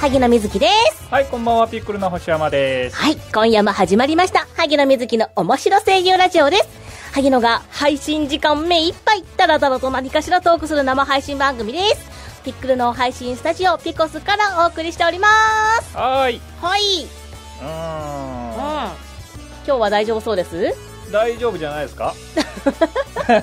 萩野瑞希です。はい、こんばんは、ピックルの星山です。はい、今夜も始まりました、萩野瑞希の面白声優ラジオです。萩野が配信時間目いっぱい、ダラダラと何かしらトークする生配信番組です。ピックルの配信スタジオ、ピコスからお送りしております。はーい。はい。うん。今日は大丈夫そうです？大丈夫じゃないですか？今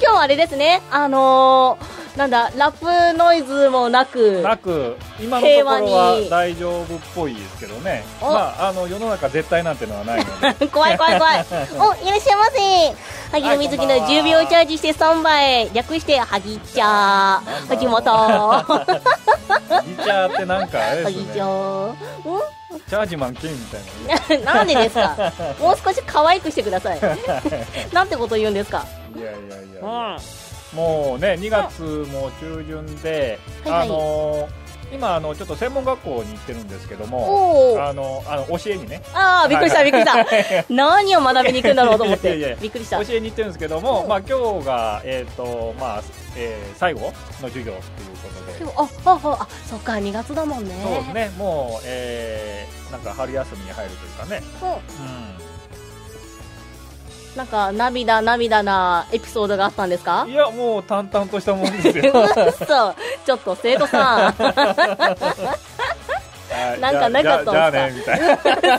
日はあれですね、あのー、なんだ、ラップノイズもなく、なく、今のところは大丈夫っぽいですけどね。おまあ、あの、世の中絶対なんてのはないので。怖い怖い怖い。お、いらっしゃいませ。萩野瑞希の10秒チャージして3倍。略して、萩ちゃー。萩本。ギチャーってなんかあれです萩ちゃね。ー。チャージマンキンみたいん なんでですかもう少し可愛くしてください。なんてこと言うんですかな。いやいやいやいや。うん。もうね、2月も中旬で、はいはいあのー今、あの、ちょっと専門学校に行ってるんですけども。あの、あの、教えにね、あー、びっくりした、びっくりした。何を学びに行くんだろうと思っていやいや。びっくりした。教えに行ってるんですけども、うんまあ、今日が、えっ、と、まあ、えー最後の授業ということで、今日あ、あ、あ、あ、そっか、2月だもんね。そうですね、もう、えーなんか春休みに入るというかね、うん。うなんか、涙涙なエピソードがあったんですか？ん、いや、もう淡々としたもんですよ。嘘。ちょっと生徒さん。はい。なんかなかったんです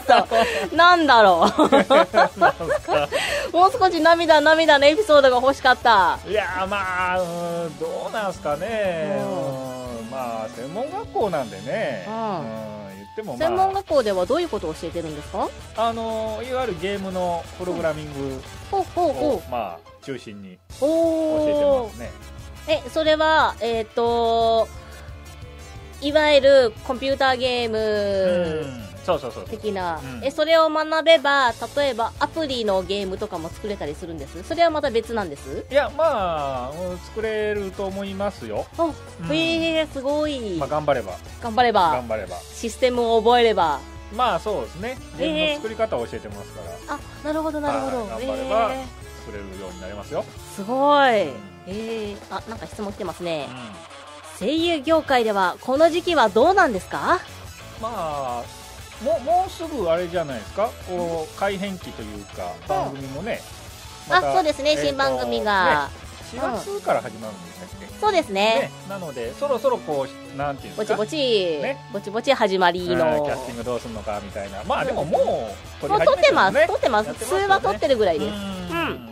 か？な。んだろう。もう少し涙涙のエピソードが欲しかった。いやー、まあ、どうなんすかね、まあ、専門学校なんでね、うんうん言っても、まあ、専門学校ではどういうことを教えてるんですか？あのいわゆるゲームのプログラミングほうほうをほ、まあ、中心にう教えてますね。えそれはえっ、といわゆるコンピューターゲームうんそうそうそう。的な、うん。えそれを学べば例えばアプリのゲームとかも作れたりするんです？それはまた別なんです？いやまあうん作れると思いますよ、あ、うん。へえすごい、まあ、頑張れば。頑張れば。頑張れば。システムを覚えれば。まあそうですね。ゲームの作り方を教えてますから、あなるほどなるほど、はい頑張ればえ作れるようになりますよ、ーすごい、うん。えー、あなんか質問来てますね。うん、声優業界ではこの時期はどうなんですか？まあもうもうすぐあれじゃないですか？こう改編期というか番組もね、あそうですねえーと新番組が、ね、4月から始まるんでしたっけ、そうですね。ねなのでそろそろこうなんていうんですか？ぼちぼち、ね？ぼちぼち始まりの。うんキャスティングどうするのかみたいな。まあでももうもう撮ってます、ね撮ってます。やってますよね。通話撮ってるぐらいです、うん。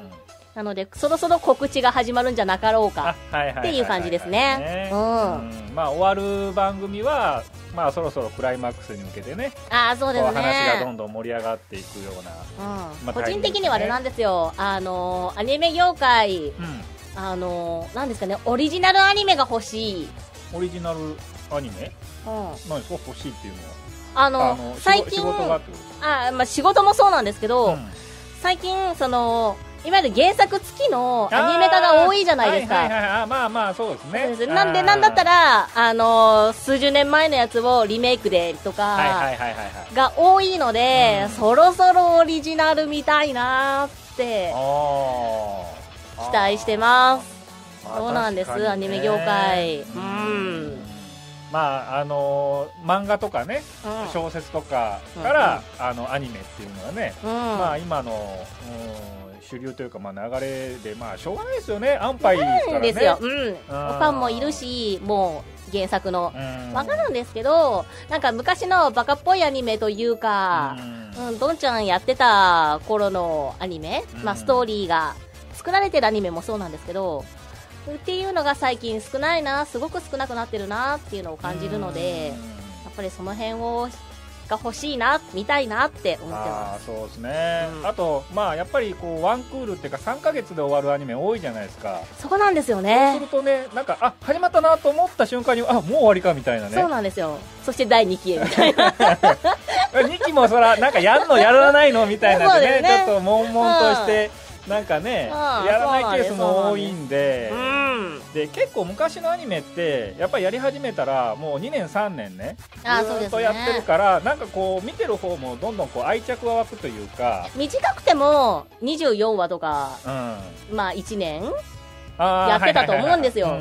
なのでそろそろ告知が始まるんじゃなかろうあかはいはいはいはい。っていう感じですね。うん。うん。まあ終わる番組はまあそろそろクライマックスに向けてねああそうですこう話がどねんどん盛り上がっていくようなうん。まあ個人的にはあれなんですよ。あのーアニメ業界うん。あのーなんですかねオリジナルアニメが欲しい、オリジナルアニメ？うん、何ですか？欲しいっていうのあのはあの最近あ、まあ、仕事もそうなんですけど、うん。最近そのいわゆる原作付きのアニメ化が多いじゃないですか、はいはいはい。あまあまあそうですね。なんでなんだったらあの数十年前のやつをリメイクでとか、が多いので、うん。そろそろオリジナル見たいなーって期待してます。あー。そうなんです。アニメ業界。うん。まああのー漫画とかねうん。小説とかから、あのアニメっていうのはね、うん。まあ今の、うん、主流というか、まあ、流れでまあしょうがないですよね。安牌ですからねですよ、うん、フうんァンもいるしもう原作の。うん。わかるんですけどなんか昔のバカっぽいアニメというか、うん。うん、どんちゃんやってた頃のアニメ、うん。まあ、ストーリーが作られてるアニメもそうなんですけどっていうのが最近少ないなすごく少なくなってるなっていうのを感じるのでやっぱりその辺をが欲しいな見たいなって思ってあます。あそうですね、うん。あとまあやっぱりこうワンクールっていうか3ヶ月で終わるアニメ多いじゃないですか。そこなんですよそうねするとねなんかあ始まったなと思った瞬間にあもう終わりかみたいなね。そうなんですよ。そして第2期へみたいな。2期もそらなんかやるのやらないのみたいなねね。ちょっと悶々として、なんかね、うん。やらないケースも多いんでうんで結構昔のアニメってやっぱりやり始めたらもう2年3年ねずっとやってるから、なんかこう見てる方もどんどんこう愛着が湧くというか、短くても24話とかうん、まあ1年やってたと思うんですよ。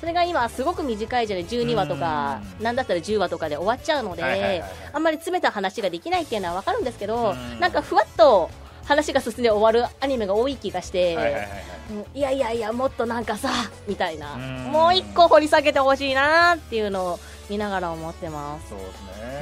それが今すごく短いじゃない？12話とかうん。なんだったら10話とかで終わっちゃうので、あんまり詰めた話ができないっていうのは分かるんですけど、うん。なんかふわっと話が進んで終わるアニメが多い気がして、はいはいはいはい。うんいやいやいやもっとなんかさみたいな。うん。もう一個掘り下げてほしいなっていうのを見ながら思ってます、そうです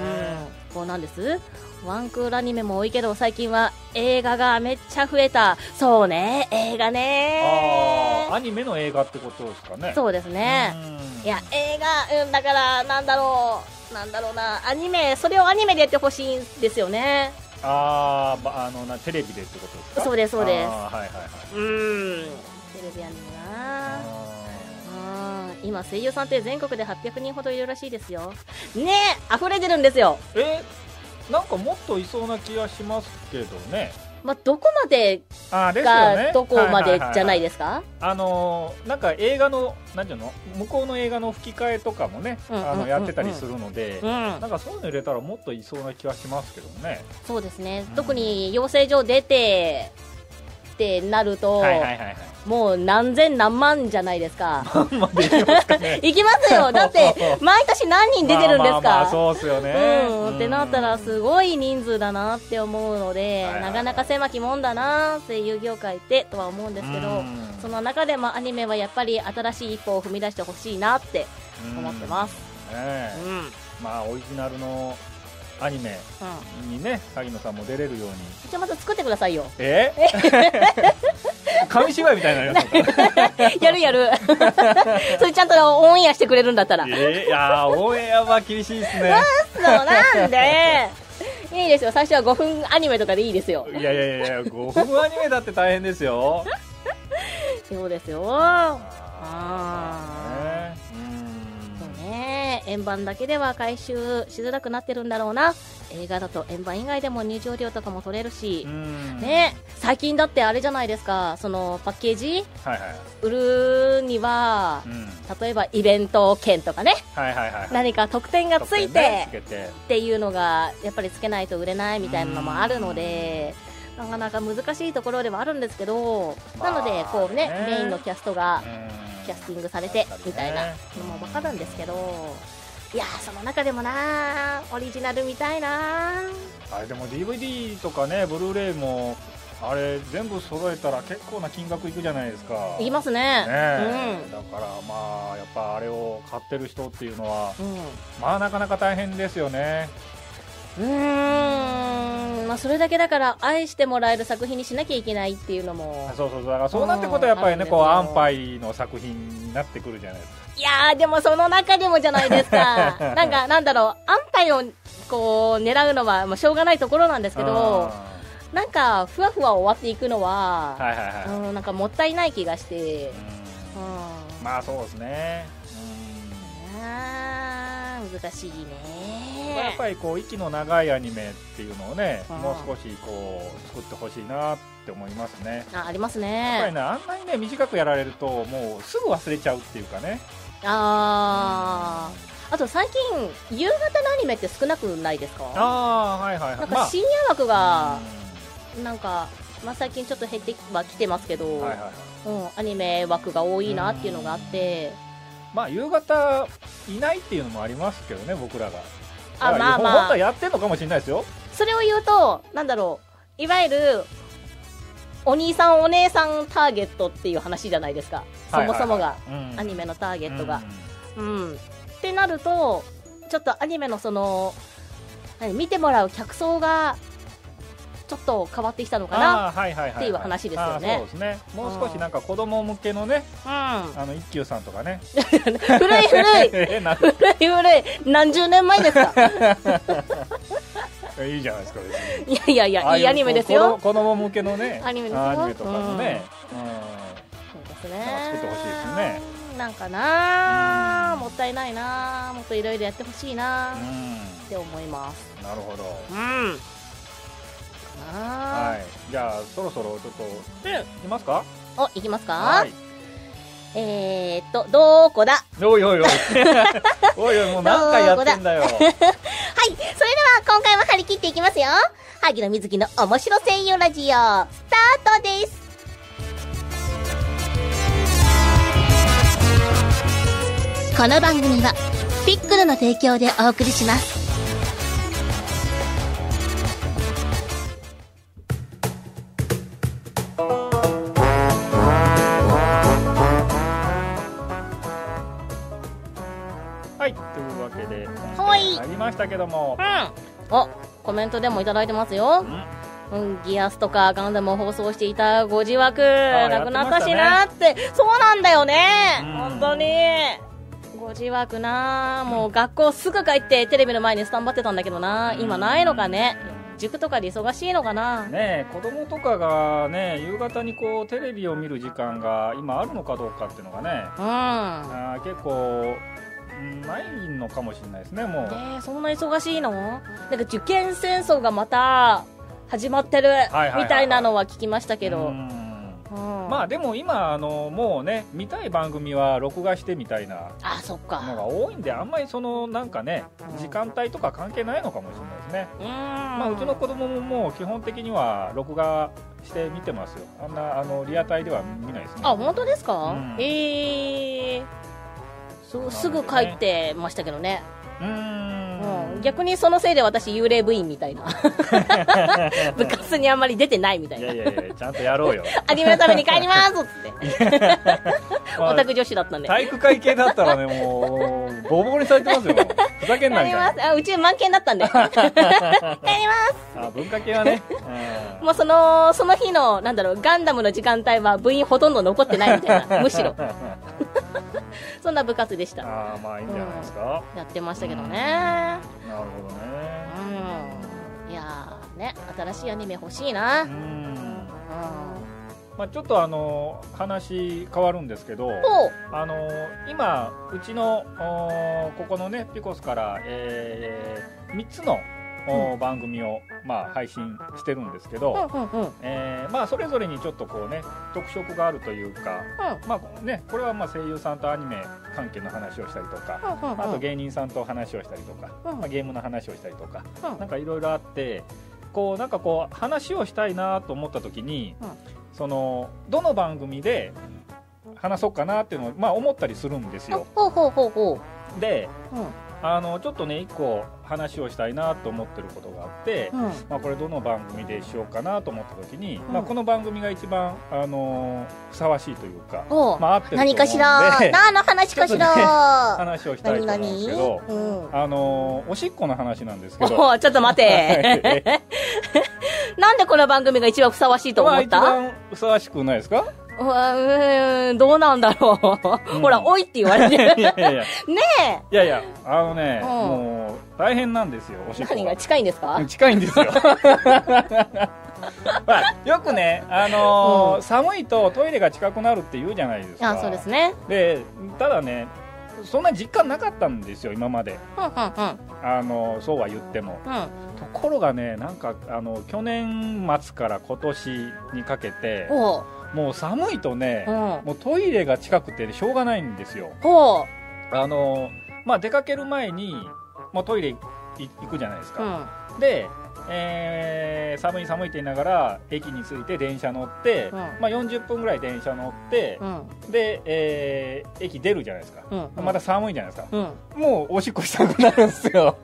うん。ね、こうなんです？ワンクールアニメも多いけど最近は映画がめっちゃ増えた。そうね映画ね。アニメの映画ってことですかね。そうですね、うん。いや映画、うん、だからなんだろう。なんだろうな。アニメそれをアニメでやってほしいんですよねあー、まあのなテレビでってことですか？そうですそうです。はいはいはい。うん。テレビアニメな。うん。今声優さんって全国で800人ほどいるらしいですよ。ねえ溢れてるんですよ。えなんかもっといそうな気がしますけどねまあ、どこまでがね。どこまでじゃないすですか？あのーなんか映画のなんていうの？向こうの映画の吹き替えとかもね、うんうんうんうん。あのやってたりするので、うん。なんかそういうの入れたらもっといそうな気がしますけどね。そうですね。うん特に養成所出てってなると、はいはいはいはい。もう何千何万じゃないですか。まできますかね。行きますよ。だって 毎年何人出てるんですか、まあまあまあそうっすよね。うん、ってなったらすごい人数だなって思うので、なかなか狭きもんだな声優業界ってとは思うんですけど、うん。その中でもアニメはやっぱり新しい一歩を踏み出してほしいなって思ってます、うん。ねうん。まあオリジナルのアニメにね萩野さんも出れるように。じゃあまた作ってくださいよ。え？紙芝居みたいになります やるやる。それちゃんとオンエアしてくれるんだったら。え？ー、いやーオンエアは厳しいですね。そうなんでいいですよ。最初は5分アニメとかでいいですよ。いやいやいやいや5分アニメだって大変ですよ。そうですよ。ああー。ね。そうね。円盤だけでは回収しづらくなってるんだろうな。映画だと円盤以外でも入場料とかも取れるし。う、ん。ね。最近だってあれじゃないですか。そのパッケージ？はいはい。売るにはうん。例えばイベント券とかね。はいはいはい何か特典がついてねっていうのがやっぱりつけないと売れないみたいなのもあるのでなかなか難しいところではあるんですけど、まあなのでこうねね。メインのキャストがうんキャスティングされてみたいなのも分かるんですけどいやーその中でもなオリジナルみたいな。あれでも DVD とかねブルーレイもあれ全部揃えたら結構な金額いくじゃないですか。いきますね。ねえ、だからまあやっぱあれを買ってる人っていうのはうん、うん。まあなかなか大変ですよねうーん。まあ、それだけだから愛してもらえる作品にしなきゃいけないっていうのも。そうそうそう。だからそうなってことはやっぱりねうん。こう安牌の作品になってくるじゃないですか。いやーでもその中でもじゃないですか。なんかなんだろう。安牌をこう狙うのはもうしょうがないところなんですけどなんかふわふわ終わっていくのは、はいはいはい、うん、なんかもったいない気がして、ううん。んまあそうですね。あー難しいうんやっねぱりこう息の長いアニメっていうのをねうん。もう少しこう作ってほしいなって思いますね。あありますやっぱりねねあんなにね短くやられるともうすぐ忘れちゃうっていうかね。あー。あと最近夕方のアニメって少なくないですか？ああはいはいはい。なんか深夜枠がうなんか、まあ、最近ちょっと減ってはきてますけど、んはいはいはい。うん、アニメ枠が多いなっていうのがあって、まあ夕方いないっていうのもありますけどね僕らが。あまあまあ。本当はやってんのかもしれないですよ。それを言うとなんだろういわゆるお兄さんお姉さんターゲットっていう話じゃないですか。そもそもが、うん。アニメのターゲットが。うん。うん、ってなるとちょっとアニメのその何見てもらう客層がちょっと変わってきたのかなっていう話ですよね。もう少しなんか子供向けのねうん。あの一休さんとかね。古い古い。古い古い。何十年前ですか？いいじゃないですかいやいやいやいいアニメです子よ供子供向けのねアニメとかもね、そうですね。作ってほしいですね。なんかなうん。もったいないなもっといろいろやってほしいなうん。っうんて思います。なるほど。うんはい。じゃあそろそろちょっと。いますか？おいきますか、はい。えー、っとどこだ？おいおいおい。おいおいもう何回やってんだよ。はい。それでは、今回は張り切っていきますよ。萩野瑞希の面白声優ラジオ、スタートです。この番組はピックルの提供でお送りしますましたけども。うん。おコメントでもいただいてますよ。うん。うん、ギアスとかガンダムを放送していたご自枠あなくなったしなって、そうなんだよね、うん。本当に。ご自枠な。もう学校すぐ帰ってテレビの前にスタンバってたんだけどな。今ないのかね。塾とかで忙しいのかな、ねえ子供とかがね夕方にこうテレビを見る時間が今あるのかどうかっていうのがね。うん。あー結構うんないのかもしれないですねもう。えー、そんな忙しいの？なんか受験戦争がまた始まってるみたいなのは聞きましたけど、まあでも今あのもうね見たい番組は録画してみたいなあそっのかが多いんであんまりそのなんかねうん。時間帯とか関係ないのかもしれないですね、うん。まあ、うちの子供ももう基本的には録画して見てますよ。あんなあのリアタイでは見ないですね。あ本当ですか、うん。ええそうすぐ帰ってましたけどね、うん。ん、逆にそのせいで私幽霊部員みたいな。部活にあんまり出てないみたいな。いやいやいやちゃんとやろうよ、アニメのために帰りますっつって。ま あオタク女子だったんで。体育会系だったらねもうボコボコにされてますよ。ふざけんなみたいな。ますあうち満件だったんで。帰ります。あ文化系はね、うん。もうそのその日のなんだろうガンダムの時間帯は部員ほとんど残ってないみたいな。むしろそんな部活でした。ああまあいいんじゃないですか、やってましたけどね。なるほどね。うん。いやーね新しいアニメ欲しいな、ううん。んまあ、ちょっとあの話変わるんですけどあの今うちのおここのねピコスから、え3つのお番組を、まあ、配信してるんですけど、えーまあ、それぞれにちょっとこうね特色があるというか、まあね、これはまあ声優さんとアニメ関係の話をしたりとか、あと芸人さんと話をしたりとか、うん。まあ、ゲームの話をしたりとか、うん。なんかいろいろあってこうなんかこう話をしたいなと思った時に、うん。そのどの番組で話そうかなっていうのを、まあ、思ったりするんですよ。ほうほうほうほであのちょっとね一個話をしたいなと思ってることがあって、うん。まあ、これどの番組でしようかなと思った時に、ん。まあ、この番組が一番、あのふさわしいというか、まあ、合ってる何かしら。何の話かしら、話をしたい何と思うんですけ何ど、うん。あのおしっこの話なんですけど。ちょっと待て。なんでこの番組が一番ふさわしいと思まあ一った番ふさわしくないですか？うんどうなんだろう、うん。ほら、おいって言われて。いやいやいや。ねいやいやあのね、うん。もう大変なんですよおしえ。っこ何が近いんですか？近いんですよ まあ、よくね、あのーうん寒いとトイレが近くなるって言うじゃないですかあ、そうですね。でただねそんな実感なかったんですよ今まで、うん、うん、うん。あのそうは言ってもうん。ところがねなんかあの去年末から今年にかけて。もう寒いとね、うん。もうトイレが近くてしょうがないんですよほあのまあ出かける前にもうトイレい行くじゃないですう。うか、ん。で、えー寒い寒いって言いながら駅に着いて電車乗って、うんまあ、40分ぐらい電車乗ってう、ん。で、えー駅出るじゃないですか、うん。また寒いじゃないですか、うん。もうおしっこしたくなるんですよ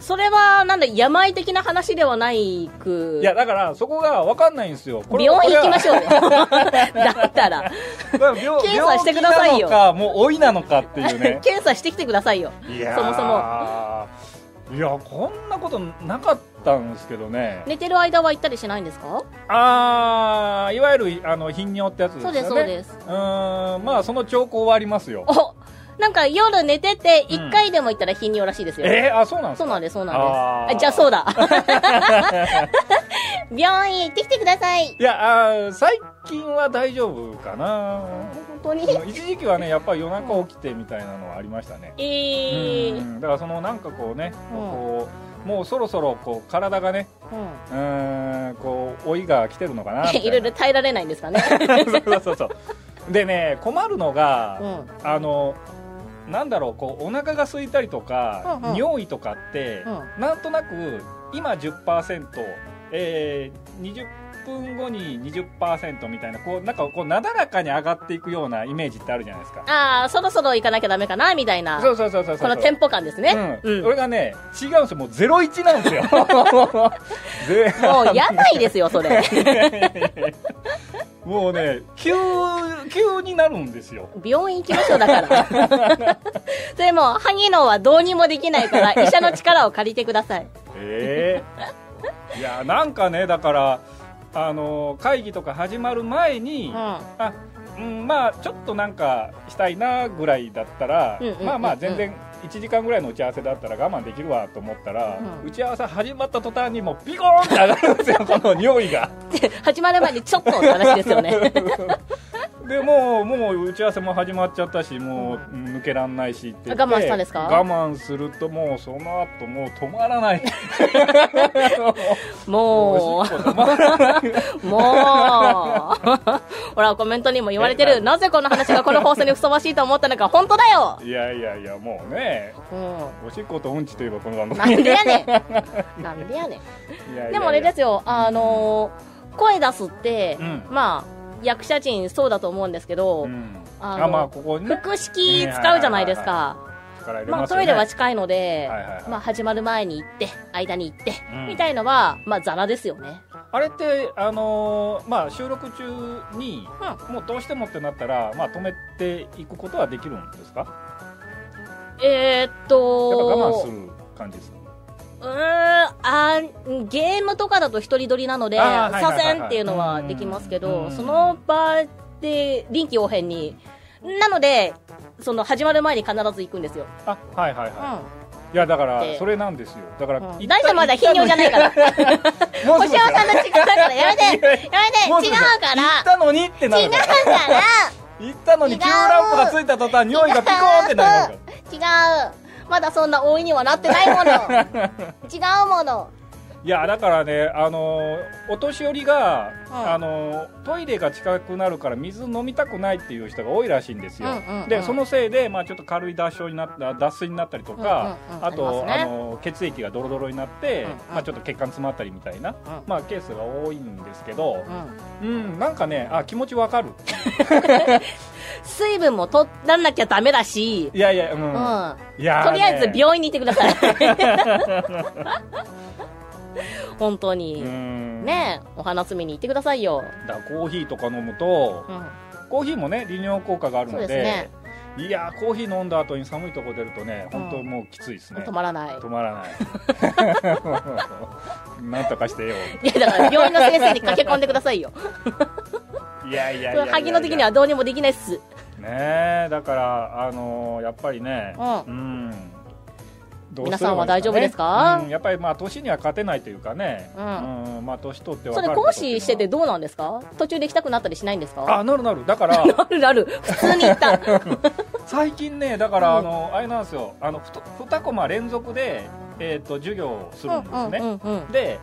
それは、なんだ、病的な話ではないく。いやだからそこが分かんないんですよ病院行きましょうこよ。だったら。検査してくださいよかもう老いなのかっていうね 検査してきてくださいよ。いやーそもそもいやこんなことなかったんですけどね寝てる間は行ったりしないんですか？ああいわゆるあの頻尿ってやつですよねそうです、そうです。うーんまあその兆候はありますよおなんか夜寝てて、一回でも行ったら頻尿らしいですよ。えー、あそうなんですか？そうなんです、そうなんです。あじゃあそうだ。病院行ってきてください。いやあー最近は大丈夫かな本当に？一時期はねやっぱり夜中起きてみたいなのはありましたねえー、うん。うんだからそのなんかこうね、うんこうもうそろそろこう体がねうーんこう老いが来てるのかな いろいろ耐えられないんですかね。そうそうそうそうでね困るのが、うん。あのなんだろうこうお腹が空いたりとか、うんうん。尿意とかって、うなんとなく今10%、えー、20分後に20%みたいなこうなんかこうなだらかに上がっていくようなイメージってあるじゃないですかああ、そろそろ行かなきゃダメかな、みたいな。そうそうそうそうこのテンポ感ですね。うんうん。それがね違うんですよもう01なんですよぜ もう、やばいですよ、それ。もうね急急になるんですよ病院行きましょう、だから。それもう、萩野はどうにもできないから、医者の力を借りてください。ええいやなんかねだからあの会議とか始まる前に、うん。あうん、まあちょっとなんかしたいなぐらいだったら、うんうんうんうんまあまあ全然1時間ぐらいの打ち合わせだったら我慢できるわと思ったら、うん。打ち合わせ始まった途端にもうピコーンって上がるんですよこの匂いが。始まる前にちょっとって話ですよね。でもうもう打ち合わせも始まっちゃったしもううん抜けらんないしって我慢したんですか？我慢するともうその後もう止まらない。もう。もう。ほら、コメントにも言われてる。なぜこの話がこの放送にふさわしいと思ったのか、本当だよ。いやいやいやもうねうおしっことうんちといえばこの番ん。組。なんでやねん。なんでやねん。でもあれですよ、あのー、声出すって、うん。まあ、役者陣そうだと思うんですけど、うん。あまあここにね。腹式使うじゃないですか。まあ、トイレは近いので、はいはいはい。まあ、始まる前に行って、間に行って、うん。みたいのは、まあ、ザラですよね。あれって、あのーまあ、収録中に、もうどうしてもってなったら、まあ、止めていくことはできるんですか？えー、っやっぱと、我慢する感じですうーん、あーゲームとかだと一人撮りなので、左遷っていうのはできますけうど、ん。その場で臨機応変に、なので、その始まる前に必ず行くんですよ。あはいはいはい、ういやだからでそれなんですよ。だから、ん。うん、大丈夫まだ頻尿じゃないから。星尾さんの違うから、やめて。やめて。違うから。行ったのにってな違うかるから。ら行ったのに急ランプがついた途端匂いがピコーンってなりますから違う。まだそんな大いにはなってないもの。違うもの。いやだからね、あのーお年寄りが、うんあのートイレが近くなるから水飲みたくないっていう人が多いらしいんですよ、うんうんうん。でそのせいで、まあ、ちょっと軽い脱症になった脱水になったりとか、うんうんうん。あとね。のー血液がドロドロになって、うんうん。まあ、ちょっと血管詰まったりみたいな、うん。まあ、ケースが多いんですけど、うん。うん、なんかねあ気持ちわかる 水分も取らなきゃダメだし、いやいや、うん。うん、いやとりあえず病院に行ってください。本当に、うん。ねえお花摘みに行ってくださいよ、だからコーヒーとか飲むと、うん、コーヒーもね利尿効果があるのでですね。いやーコーヒー飲んだ後に寒いとこ出るとね本当もうきついですね、止まらない。止まらない。なんとかしてよ。いやだから病院の先生に駆け込んでくださいよ いやいやいや萩野的にはどうにもできないっす。ねえだからあのーやっぱりねうん。うん。どうすればいい皆さんは大丈夫ですか？うん。やっぱりまあ年には勝てないというかね。うん。うん。まあ年取って分それ講師しててどうなんですか？途中で行きたくなったりしないんですか？あなるなる。だから なるなる。普通に行った。最近ねだから、うんあのあれなんですよ。あのふと2コマ連続で、えー、と授業をするんですね、で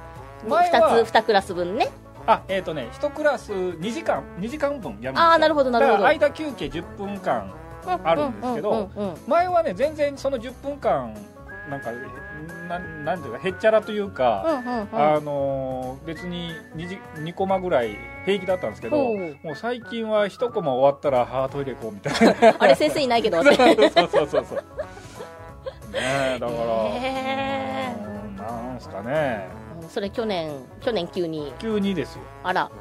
前は2つ2クラス分ねあえっ、とね1クラス2時間2時間分やるんですよ。あーなるほどなるほど。間休憩10分間あるんですけど前はね全然その10分間なんかなんなんていうかへっちゃらというか、うんうんうん。あのー別に 2, 時2コマぐらい平気だったんですけどもう最近は1コマ終わったらはあトイレ行こうみたいな。あれ先生いないけど。そうそうそうそう。ねえだから、へうんなんすかね。ーそれ去年去年急に。急にですよ、あら。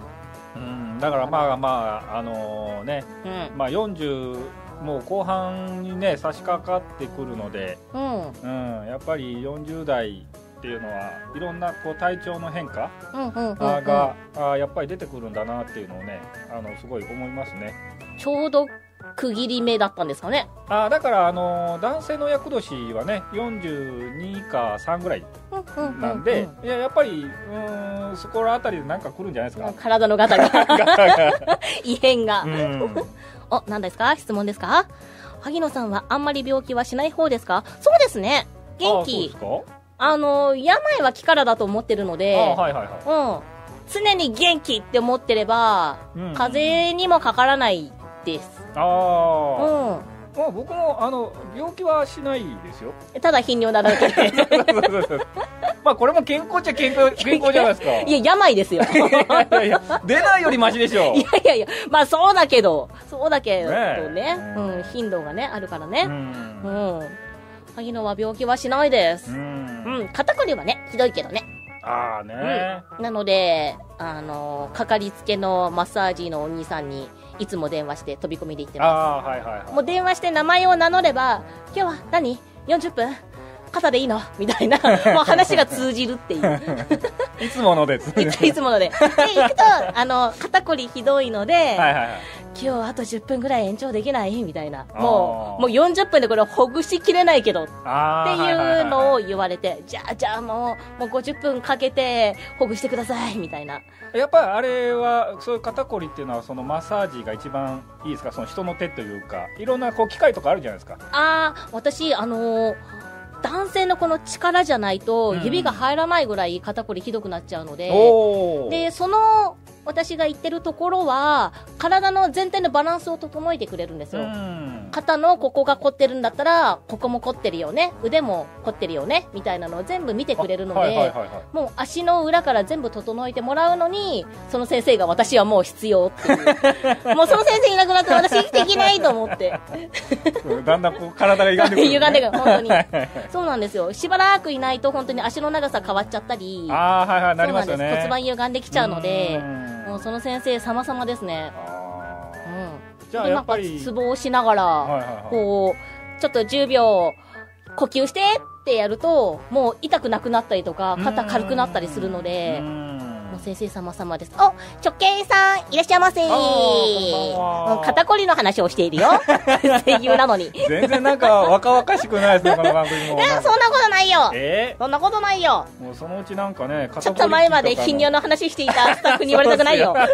うん、だからまあまああのね。うん。まあ40もう後半にね差し掛かってくるので、うん。うん、やっぱり40代っていうのはいろんなこう体調の変化うんうんうんうん。あが、あやっぱり出てくるんだなっていうのをねあのすごい思いますね。ちょうど区切り目だったんですかね。あだからあの男性の厄年はね42か3ぐらいなんで、いややっぱりうーんそこら辺りでなんか来るんじゃないですか。体のガタが。ガタが。異変が、うん。お何ですか？質問ですか？萩野さんはあんまり病気はしない方ですか？そうですね。元気。あの病は気からだと思ってるのではいはいはうん。常に元気って思ってれば、い、うん。風邪にもかからないです。あー、うまあ僕もあの病気はしないですよ。んただ頻尿なだけ。でまあこれも健康っちゃ健康 健康じゃないですか。いや、病ですよ。いいやいや出ないよりマシでしょ。やいやいや、まあそうだけど、そうだけどね、ねえ。うん、頻度がね、あるからうね。ん。うん。萩野は病気はしないです。ううんん、肩こりはね、ひどいけどね。ああね。なので、あの、かかりつけのマッサージのお兄さんに、いつも電話して飛び込みで行ってまああはいはいはいす。もう電話して名前を名乗れば、今日は何 ?40 分？肩でいいの？みたいな、もう話が通じるっていう。いつものですいついつもので。で、行くと、あの、肩こりひどいので、はいはいはい。今日あと10分ぐらい延長できない？みたいな。もう、もう40分でこれほぐしきれないけど、ってああいうのを言われて、じゃあじゃあもう、もう50分かけてほぐしてください、みたいな。やっぱりあれはそういう肩こりっていうのはそのマッサージが一番いいですか？その人の手というかいろんなこう機械とかあるじゃないですか。あー、私、あのー男性のこの力じゃないとうん。指が入らないぐらい肩こりひどくなっちゃうので、おおで、その私が行ってるところは、体の全体のバランスを整えてくれるんですうよ。ん肩のここが凝ってるんだったら、ここも凝ってるよね、腕も凝ってるよね、みたいなのを全部見てくれるので、はいはいはいはいもう足の裏から全部整えてもらうのに、その先生が私はもう必要っていう。もうその先生いなくなったら私生きていけないと思って。うんだんだんこう体が歪んでくる、歪んでくる、本当に。そうなんですよ。しばらくいないと本当に足の長さ変わっちゃったり、ああはいはいな。りますよね骨盤歪んできちゃうのでう、んもうその先生様々ですね。あうん。ーじゃあやっぱりツボをしながら、はいはいはいこう、ちょっと10秒呼吸してってやると、もう痛くなくなったりとか、肩軽くなったりするのでう、んもう先生様様です。お、直径さん、いらっしゃいませ肩こりの話をしているよ。声優なのに。全然なんか若々しくないですねこの番組もえ、そんなことないよ。え？そんなことないよ。ーもうそのうちなんかねちょっと前まで頻尿の話していたスタッフに言われたくないよ。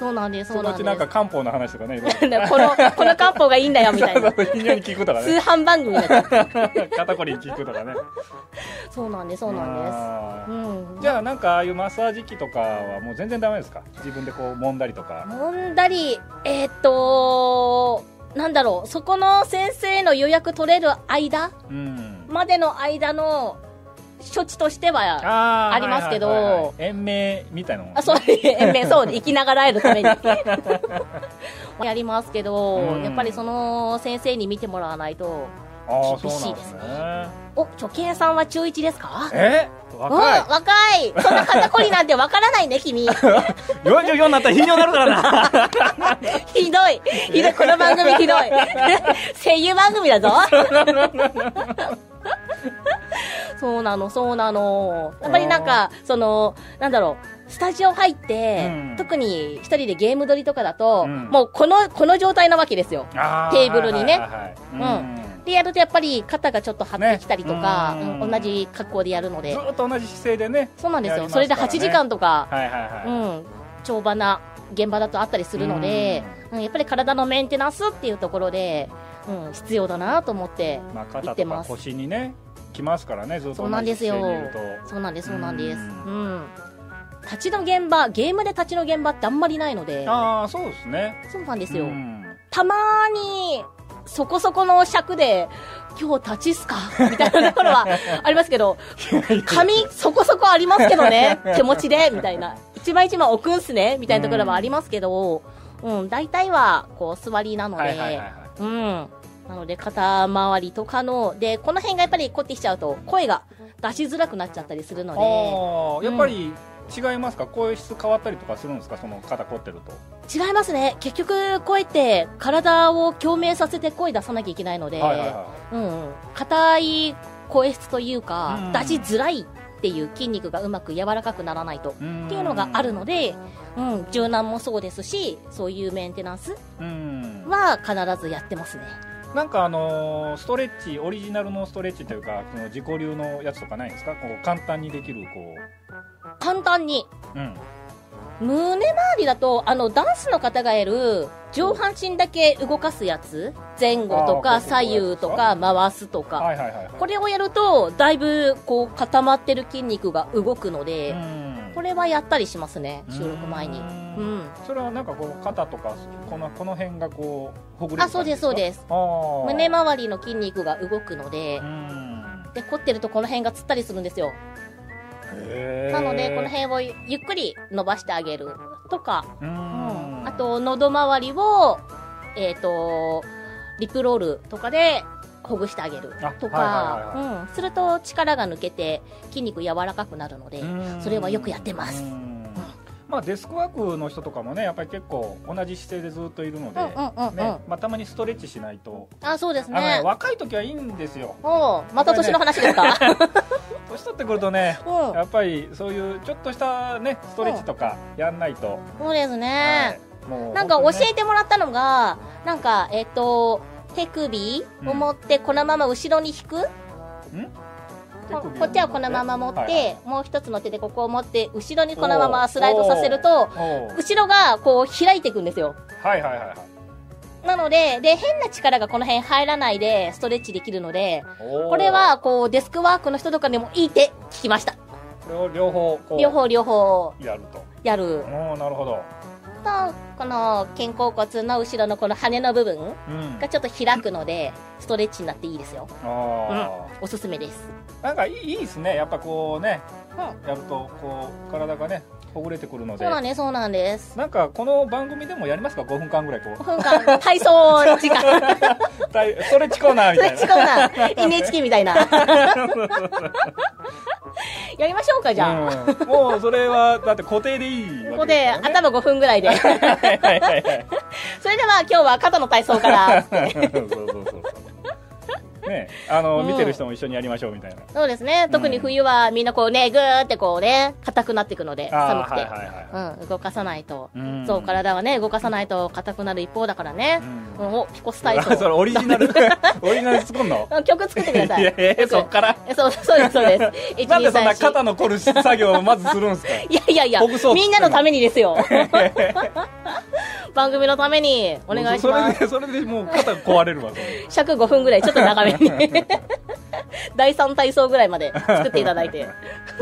そうなんです、そそうのなんちなんか漢方の話とかね。この、この漢方がいいんだよ、みたいな。に聞くとか通ね販番組だ。肩こりに聞くとかねそうなんです、そうなんです。じゃあなんかああいうマッサージ機とかはもう全然ダメですか？自分でこう揉んだりとか揉んだり、えーっと、なんだろう、そこの先生の予約取れる間うんまでの間の処置としては、ありますけどはいはいはいはい延命みたいなもんあ、そう、延命、そう、生きながらえるために。やりますけど、うんやっぱりその先生に見てもらわないと、厳しいですねねお、貯金さんは中1ですか？え？うん、若い若いそんな肩こりなんてわからないね、君。44になったらなるからな ひどい。ひどい。この番組ひどい。声優番組だぞ。そうなの、そうなの。やっぱりなんか、その、なんだろう、スタジオ入って、うん。特に一人でゲーム撮りとかだと、うん。もうこの、この状態なわけですよ。あテーブルにね。はいはいはいはい。うん。でやるとやっぱり肩がちょっと張ってきたりとか、ねうん。うん同じ格好でやるので。ず。っと同じ姿勢でね。そうなんですよ。やりますそれでからね8時間とか、はいはいはい、うん、長場な現場だとあったりするので、うん。やっぱり体のメンテナンスっていうところで、うん、必要だなと思って、まあ、言肩とかってます。腰にねきますからねずっと。そうなんですそうなんです、そうなんです。ううん。立ちの現場、ゲームで立ちの現場ってあんまりないので、ああそうですね。そうなんですよ。うん。たまーに、そこそこの尺で、今日立ちっすか？みたいなところは ありますけど、髪そこそこありますけどね、手持ちで、みたいな。一枚一枚置くんすね、みたいなところはありますけど、うん、大体は、こう、座りなので、うん。なので、肩周りとかの、で、この辺がやっぱり凝ってきちゃうと、声が出しづらくなっちゃったりするので、やっぱり違いますか？声質変わったりとかするんですか？その肩凝ってると。違いますね。結局、声って、体を共鳴させて声出さなきゃいけないので、硬い声質というか、うん。出しづらいっていう筋肉がうまく柔らかくならないと。いっっていうのがあるので、うん、柔軟もそうですし、そういうメンテナンスうん。は必ずやってますね。なんかあのーストレッチオリジナルのストレッチというかその自己流のやつとかないんですか？こう簡単にできるこ簡単に？ううん。胸周りだと、あの、ダンスの方がやる、上半身だけ動かすやつ？前後とあかー左右とか回すとか。これをやると、だいぶ、こう、固まってる筋肉が動くので、うん。これはやったりしますね、収録前に。ううん。ん。それはなんかこう肩とかこのこの辺がこうほぐれるあ、そうです、そうです。胸周りの筋肉が動くのでう、ん。で、凝ってるとこの辺がつったりするんですよ。なので、この辺をゆっくり伸ばしてあげるとか、あと、喉周りを、えっ、と、リップロールとかでほぐしてあげるあとか、うん、すると力が抜けて筋肉柔らかくなるので、それはよくやってます。うんまあ、デスクワークの人とかもねやっぱり結構同じ姿勢でずっといるので、うんうんうんうん。ねまあ、たまにストレッチしないと、あ、そうですね。ね。若い時はいいんですよ。おうまた年の話ですか、年取ってくるとねうん。やっぱりそういうちょっとしたねストレッチとかやんないと、そうですね。はい。なんか教えてもらったのが、なんか、えっ、と、手首を持ってこのまま後ろに引く、手首をここっちはこのまま持って、はいもう一つの手でここを持って後ろにこのままスライドさせると後ろがこう開いていくんですよ。はいはいはいはい。なのでで変な力がこの辺入らないでストレッチできるのでこれはこうデスクワークの人とかでもいいって聞きました。これを両方両方両方やると。やる。なるほど、とこの肩甲骨の後ろのこの羽の部分うん、がちょっと開くのでストレッチになっていいですよ。あおすすめです。ーなんかいいいいですね。やっぱこうねうん。やるとこう体がねほぐれてくるので。そうなんですそうなんです。なんかこの番組でもやりますか？5分間ぐらいこ5分間体操時間。うたいストレッチコーナーみそれ違たいうな。うな NHK みたいな。やりましょうかじゃあ、うん。もうそれはだって固定でいいわけですここでからね頭5分ぐらいで。それではいはいはい。はいは今日は肩の体操から。そうそうね。あの、うん。見てる人も一緒にやりましょうみたいな。そうですね。特に冬はみんなこうねぐーってこうね硬くなっていくので寒くて、はいはいはうん、動かさないと、うん。そう体はね動かさないと硬くなる一方だからね、ううんおピコス体い それ操オリジナル オリジナル作んの？うん曲作ってください。いやいやそっから？えそうそうですそうです。なんでそんな1 2 3 4肩の凝る作業をまずするんですか？いやいやいやみんなのためにですよ番組のためにお願いします。それでそれでもう肩壊れるわ。尺5分ぐらいちょっと長めに。第3体操ぐらいまで作っていただいて。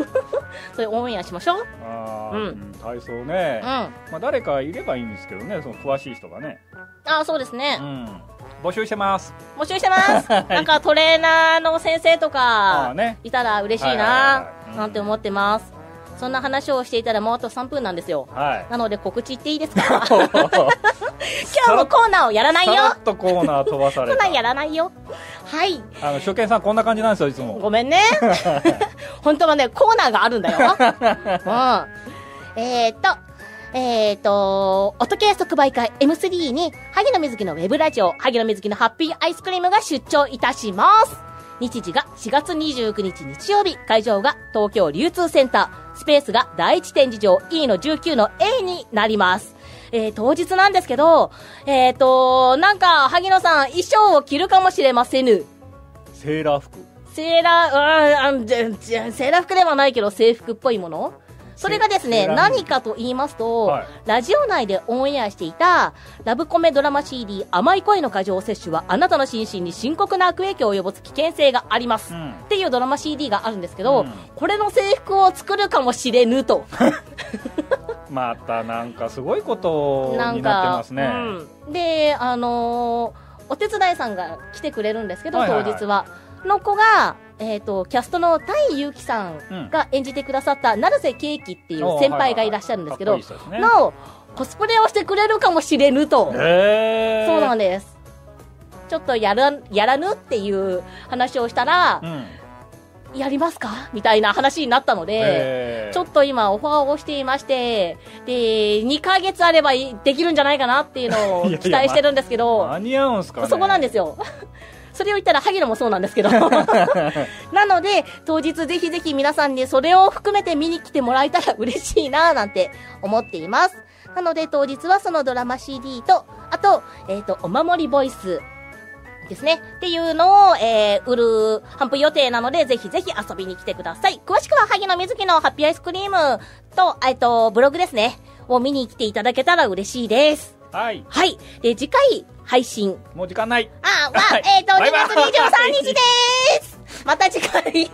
それオンエアしましょう。あー、うん。うん体操ね、うん。あまあ、誰かいればいいんですけどねその詳しい人がね、あそうですね。うん、募集してます。募集してます。なんかトレーナーの先生とあかいたら嬉しいななんて思ってますそんな話をしていたらもうあと3分なんですよ。はい。なので告知言っていいですか？今日もコーナーをやらないよ。さらっとコーナー飛ばされた。コーナーやらないよ。はい。あの初見さんこんな感じなんですよいつも。ごめんね。本当はね、コーナーがあるんだよ。うん。えー、っと、えー、っと、音系即売会 M3 に、萩野瑞希のウェブラジオ、萩野瑞希のハッピーアイスクリームが出張いたします。日時が4月29日日曜日、会場が東京流通センター、スペースが第一展示場 E の19の A になります。えー、当日なんですけど、えー、っと、なんか、萩野さん、衣装を着るかもしれませぬ。セーラー服セーラー、うんセーラー服ではないけど制服っぽいものそれがですね、何かと言いますと、はい。ラジオ内でオンエアしていた、ラブコメドラマ CD 甘い恋の過剰摂取はあなたの心身に深刻な悪影響を及ぼす危険性があります。うん。っていうドラマ CD があるんですけど、うん。これの制服を作るかもしれぬと。またなんかすごいことになってかま、すね、うん、で、あのーお手伝いさんが来てくれるんですけど、当日は。の子が、えっ、と、キャストの谷祐希さんが演じてくださった、成瀬ケーキっていう先輩がいらっしゃるんですけど、おーはいはい。はいね。の、コスプレをしてくれるかもしれぬと。へー。そうなんです。ちょっとやら、やらぬっていう話をしたらう、ん。やりますか？みたいな話になったので、ちょっと今オファーをしていまして、で、2ヶ月あればいできるんじゃないかなっていうのを 期待してるんですけど、間に合うんすかね。そこなんですよ。それを言ったら、萩野もそうなんですけど。なので、当日ぜひぜひ皆さんにそれを含めて見に来てもらえたら嬉しいななんて思っています。なので、当日はそのドラマ CD と、あと、えっ、と、お守りボイスですね。っていうのを、えー、売る、販布予定なので、ぜひぜひ遊びに来てください。詳しくは、萩野瑞希のハッピーアイスクリームと、えっ、と、ブログですね。を見に来ていただけたら嬉しいです。はい。はい。で、次回、配信。もう時間ない。あ、まあ、はい、えっ、ー、と、2月23日でーすまた次回